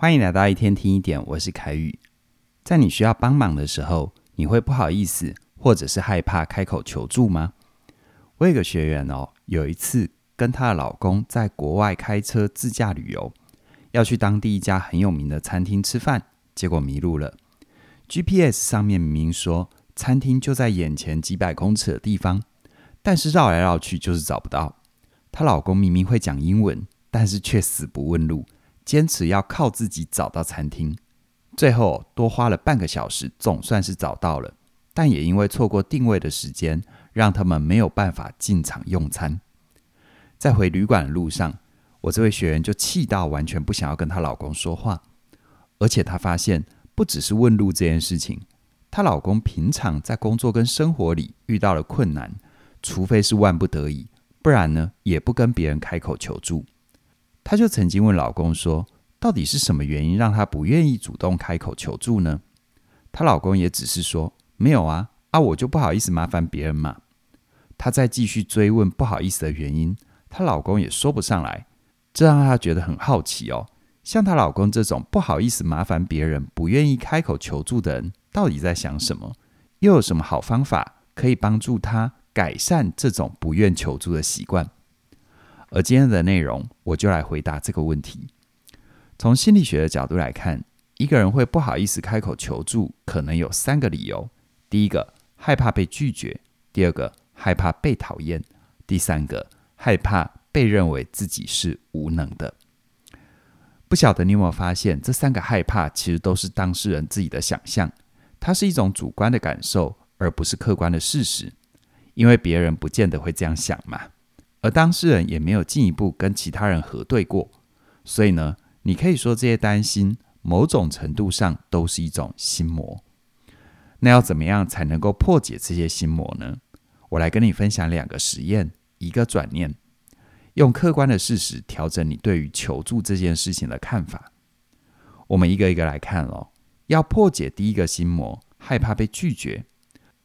欢迎来到一天听一点，我是凯宇。在你需要帮忙的时候，你会不好意思或者是害怕开口求助吗？我有个学员哦，有一次跟她的老公在国外开车自驾旅游，要去当地一家很有名的餐厅吃饭，结果迷路了。GPS 上面明明说餐厅就在眼前几百公尺的地方，但是绕来绕去就是找不到。她老公明明会讲英文，但是却死不问路，坚持要靠自己找到餐厅。最后多花了半个小时，总算是找到了，但也因为错过定位的时间，让他们没有办法进场用餐。在回旅馆的路上，我这位学员就气到完全不想要跟她老公说话，而且她发现。不只是问路这件事情，她老公平常在工作跟生活里遇到了困难，除非是万不得已，不然呢，也不跟别人开口求助。她就曾经问老公说：“到底是什么原因让她不愿意主动开口求助呢？”她老公也只是说：“没有啊，啊，我就不好意思麻烦别人嘛。”她再继续追问不好意思的原因，她老公也说不上来，这让她觉得很好奇哦。像她老公这种不好意思麻烦别人、不愿意开口求助的人，到底在想什么？又有什么好方法可以帮助她改善这种不愿求助的习惯？而今天的内容，我就来回答这个问题。从心理学的角度来看，一个人会不好意思开口求助，可能有三个理由：第一个，害怕被拒绝；第二个，害怕被讨厌；第三个，害怕被认为自己是无能的。不晓得你有没有发现，这三个害怕其实都是当事人自己的想象，它是一种主观的感受，而不是客观的事实。因为别人不见得会这样想嘛，而当事人也没有进一步跟其他人核对过，所以呢，你可以说这些担心某种程度上都是一种心魔。那要怎么样才能够破解这些心魔呢？我来跟你分享两个实验，一个转念。用客观的事实调整你对于求助这件事情的看法。我们一个一个来看哦。要破解第一个心魔，害怕被拒绝，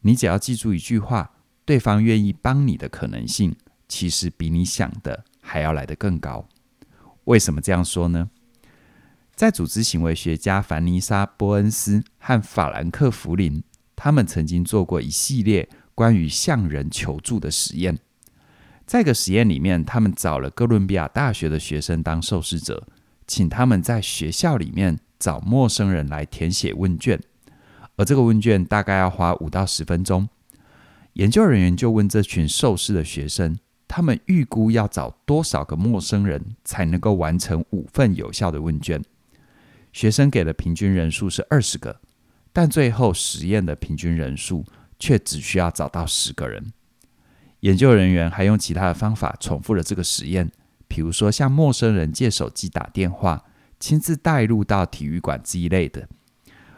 你只要记住一句话：对方愿意帮你的可能性，其实比你想的还要来得更高。为什么这样说呢？在组织行为学家凡妮莎·波恩斯和法兰克·福林，他们曾经做过一系列关于向人求助的实验。在一个实验里面，他们找了哥伦比亚大学的学生当受试者，请他们在学校里面找陌生人来填写问卷，而这个问卷大概要花五到十分钟。研究人员就问这群受试的学生，他们预估要找多少个陌生人才能够完成五份有效的问卷？学生给的平均人数是二十个，但最后实验的平均人数却只需要找到十个人。研究人员还用其他的方法重复了这个实验，比如说向陌生人借手机打电话、亲自带入到体育馆这一类的。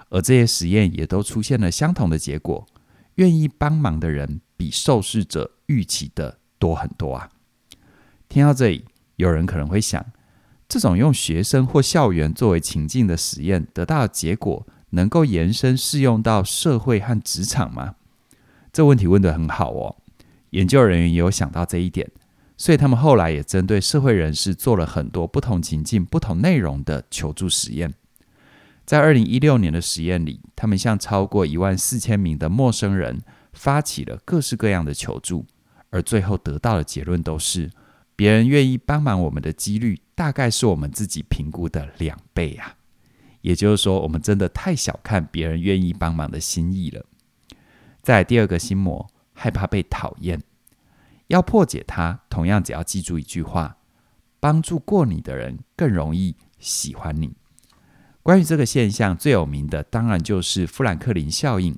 而这些实验也都出现了相同的结果：愿意帮忙的人比受试者预期的多很多啊！听到这里，有人可能会想，这种用学生或校园作为情境的实验得到的结果，能够延伸适用到社会和职场吗？这问题问得很好哦。研究人员也有想到这一点，所以他们后来也针对社会人士做了很多不同情境、不同内容的求助实验。在二零一六年的实验里，他们向超过一万四千名的陌生人发起了各式各样的求助，而最后得到的结论都是：别人愿意帮忙我们的几率大概是我们自己评估的两倍啊！也就是说，我们真的太小看别人愿意帮忙的心意了。再来第二个心魔。害怕被讨厌，要破解它，同样只要记住一句话：帮助过你的人更容易喜欢你。关于这个现象，最有名的当然就是富兰克林效应。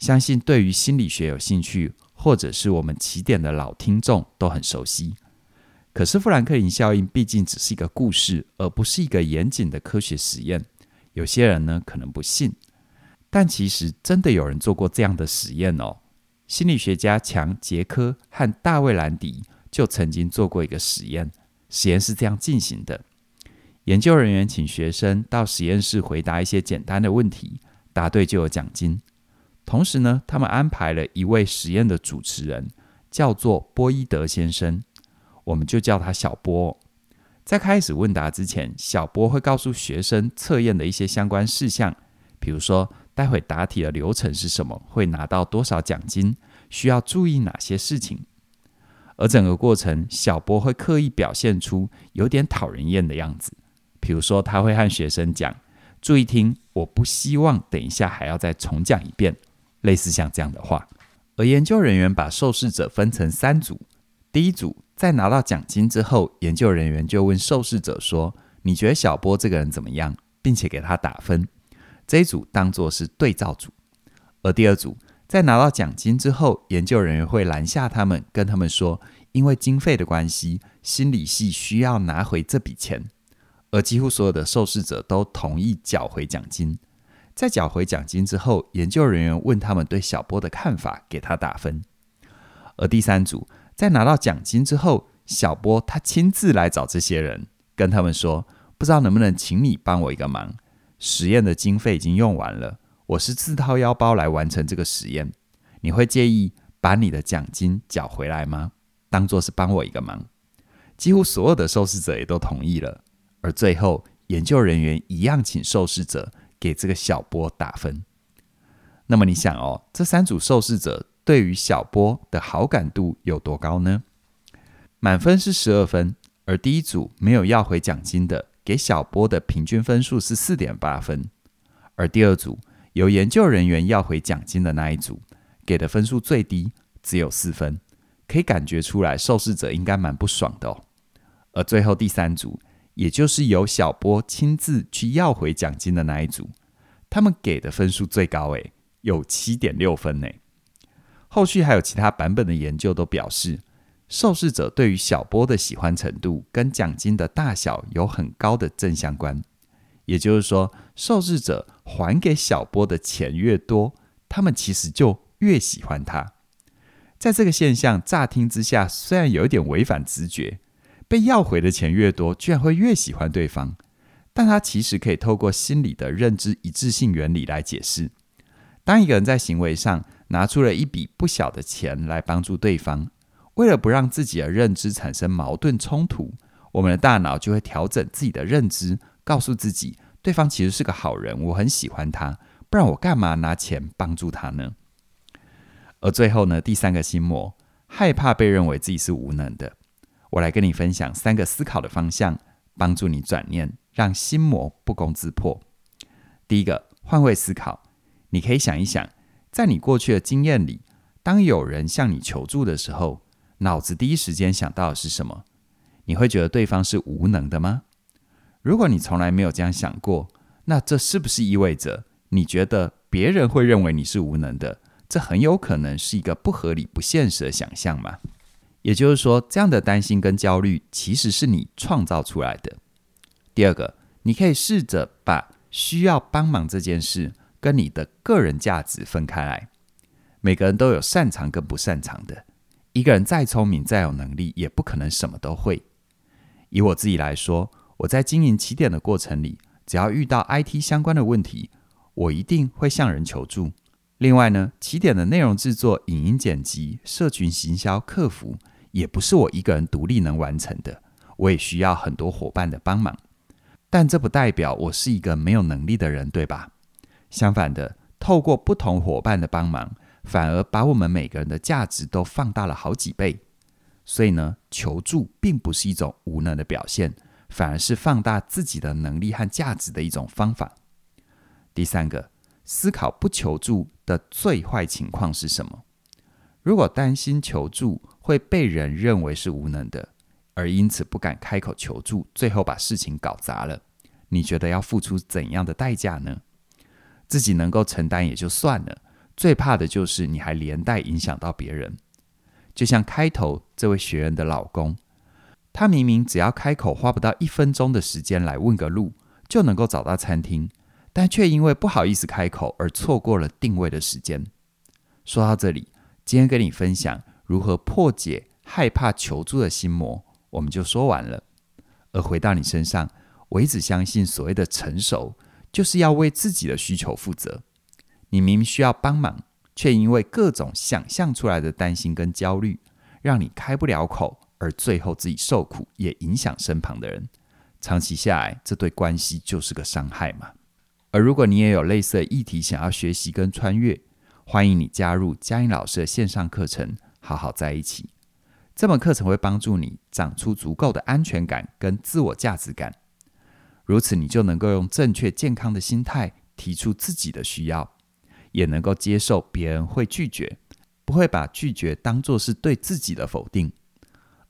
相信对于心理学有兴趣，或者是我们起点的老听众都很熟悉。可是富兰克林效应毕竟只是一个故事，而不是一个严谨的科学实验。有些人呢可能不信，但其实真的有人做过这样的实验哦。心理学家强杰科和大卫兰迪就曾经做过一个实验，实验是这样进行的：研究人员请学生到实验室回答一些简单的问题，答对就有奖金。同时呢，他们安排了一位实验的主持人，叫做波伊德先生，我们就叫他小波。在开始问答之前，小波会告诉学生测验的一些相关事项，比如说待会答题的流程是什么，会拿到多少奖金，需要注意哪些事情。而整个过程，小波会刻意表现出有点讨人厌的样子，比如说他会和学生讲：“注意听，我不希望等一下还要再重讲一遍。”类似像这样的话。而研究人员把受试者分成三组，第一组。在拿到奖金之后，研究人员就问受试者说：“你觉得小波这个人怎么样？”并且给他打分。这一组当作是对照组。而第二组在拿到奖金之后，研究人员会拦下他们，跟他们说：“因为经费的关系，心理系需要拿回这笔钱。”而几乎所有的受试者都同意缴回奖金。在缴回奖金之后，研究人员问他们对小波的看法，给他打分。而第三组。在拿到奖金之后，小波他亲自来找这些人，跟他们说：“不知道能不能请你帮我一个忙？实验的经费已经用完了，我是自掏腰包来完成这个实验。你会介意把你的奖金缴回来吗？当做是帮我一个忙。”几乎所有的受试者也都同意了。而最后，研究人员一样请受试者给这个小波打分。那么你想哦，这三组受试者。对于小波的好感度有多高呢？满分是十二分，而第一组没有要回奖金的，给小波的平均分数是四点八分，而第二组由研究人员要回奖金的那一组，给的分数最低，只有四分，可以感觉出来受试者应该蛮不爽的哦。而最后第三组，也就是由小波亲自去要回奖金的那一组，他们给的分数最高，诶，有七点六分呢。后续还有其他版本的研究都表示，受试者对于小波的喜欢程度跟奖金的大小有很高的正相关。也就是说，受试者还给小波的钱越多，他们其实就越喜欢他。在这个现象乍听之下，虽然有一点违反直觉，被要回的钱越多，居然会越喜欢对方，但它其实可以透过心理的认知一致性原理来解释。当一个人在行为上，拿出了一笔不小的钱来帮助对方，为了不让自己的认知产生矛盾冲突，我们的大脑就会调整自己的认知，告诉自己对方其实是个好人，我很喜欢他，不然我干嘛拿钱帮助他呢？而最后呢，第三个心魔，害怕被认为自己是无能的。我来跟你分享三个思考的方向，帮助你转念，让心魔不攻自破。第一个，换位思考，你可以想一想。在你过去的经验里，当有人向你求助的时候，脑子第一时间想到的是什么？你会觉得对方是无能的吗？如果你从来没有这样想过，那这是不是意味着你觉得别人会认为你是无能的？这很有可能是一个不合理、不现实的想象嘛？也就是说，这样的担心跟焦虑其实是你创造出来的。第二个，你可以试着把需要帮忙这件事。跟你的个人价值分开来，每个人都有擅长跟不擅长的。一个人再聪明、再有能力，也不可能什么都会。以我自己来说，我在经营起点的过程里，只要遇到 IT 相关的问题，我一定会向人求助。另外呢，起点的内容制作、影音剪辑、社群行销、客服，也不是我一个人独立能完成的，我也需要很多伙伴的帮忙。但这不代表我是一个没有能力的人，对吧？相反的，透过不同伙伴的帮忙，反而把我们每个人的价值都放大了好几倍。所以呢，求助并不是一种无能的表现，反而是放大自己的能力和价值的一种方法。第三个，思考不求助的最坏情况是什么？如果担心求助会被人认为是无能的，而因此不敢开口求助，最后把事情搞砸了，你觉得要付出怎样的代价呢？自己能够承担也就算了，最怕的就是你还连带影响到别人。就像开头这位学员的老公，他明明只要开口花不到一分钟的时间来问个路，就能够找到餐厅，但却因为不好意思开口而错过了定位的时间。说到这里，今天跟你分享如何破解害怕求助的心魔，我们就说完了。而回到你身上，我一直相信所谓的成熟。就是要为自己的需求负责。你明明需要帮忙，却因为各种想象出来的担心跟焦虑，让你开不了口，而最后自己受苦，也影响身旁的人。长期下来，这对关系就是个伤害嘛。而如果你也有类似的议题想要学习跟穿越，欢迎你加入佳音老师的线上课程，好好在一起。这门课程会帮助你长出足够的安全感跟自我价值感，如此你就能够用正确健康的心态提出自己的需要，也能够接受别人会拒绝，不会把拒绝当作是对自己的否定。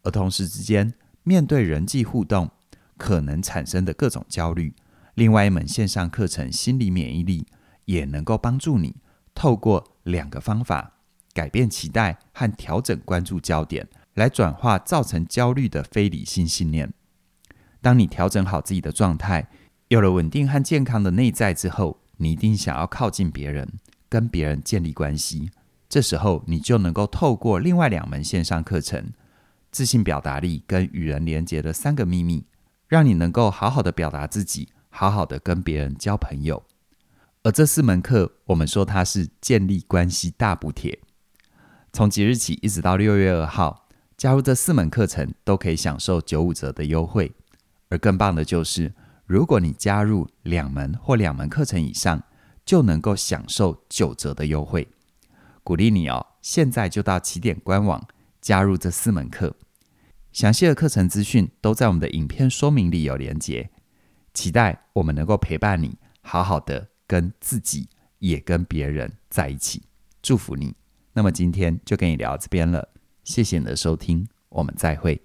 而同时之间，面对人际互动可能产生的各种焦虑。另外一门线上课程《心理免疫力》也能够帮助你透过两个方法改变期待和调整关注焦点，来转化造成焦虑的非理性信念。当你调整好自己的状态，有了稳定和健康的内在之后，你一定想要靠近别人，跟别人建立关系。这时候，你就能够透过另外两门线上课程《自信表达力》跟《与人连结的三个秘密》，让你能够好好的表达自己。好好的跟别人交朋友，而这四门课，我们说它是建立关系大补贴。从即日起一直到六月二号，加入这四门课程都可以享受九五折的优惠。而更棒的就是，如果你加入两门或两门课程以上，就能够享受九折的优惠。鼓励你哦，现在就到起点官网加入这四门课。详细的课程资讯都在我们的影片说明里有连结。期待我们能够陪伴你，好好的跟自己也跟别人在一起。祝福你。那么今天就跟你聊到这边了，谢谢你的收听，我们再会。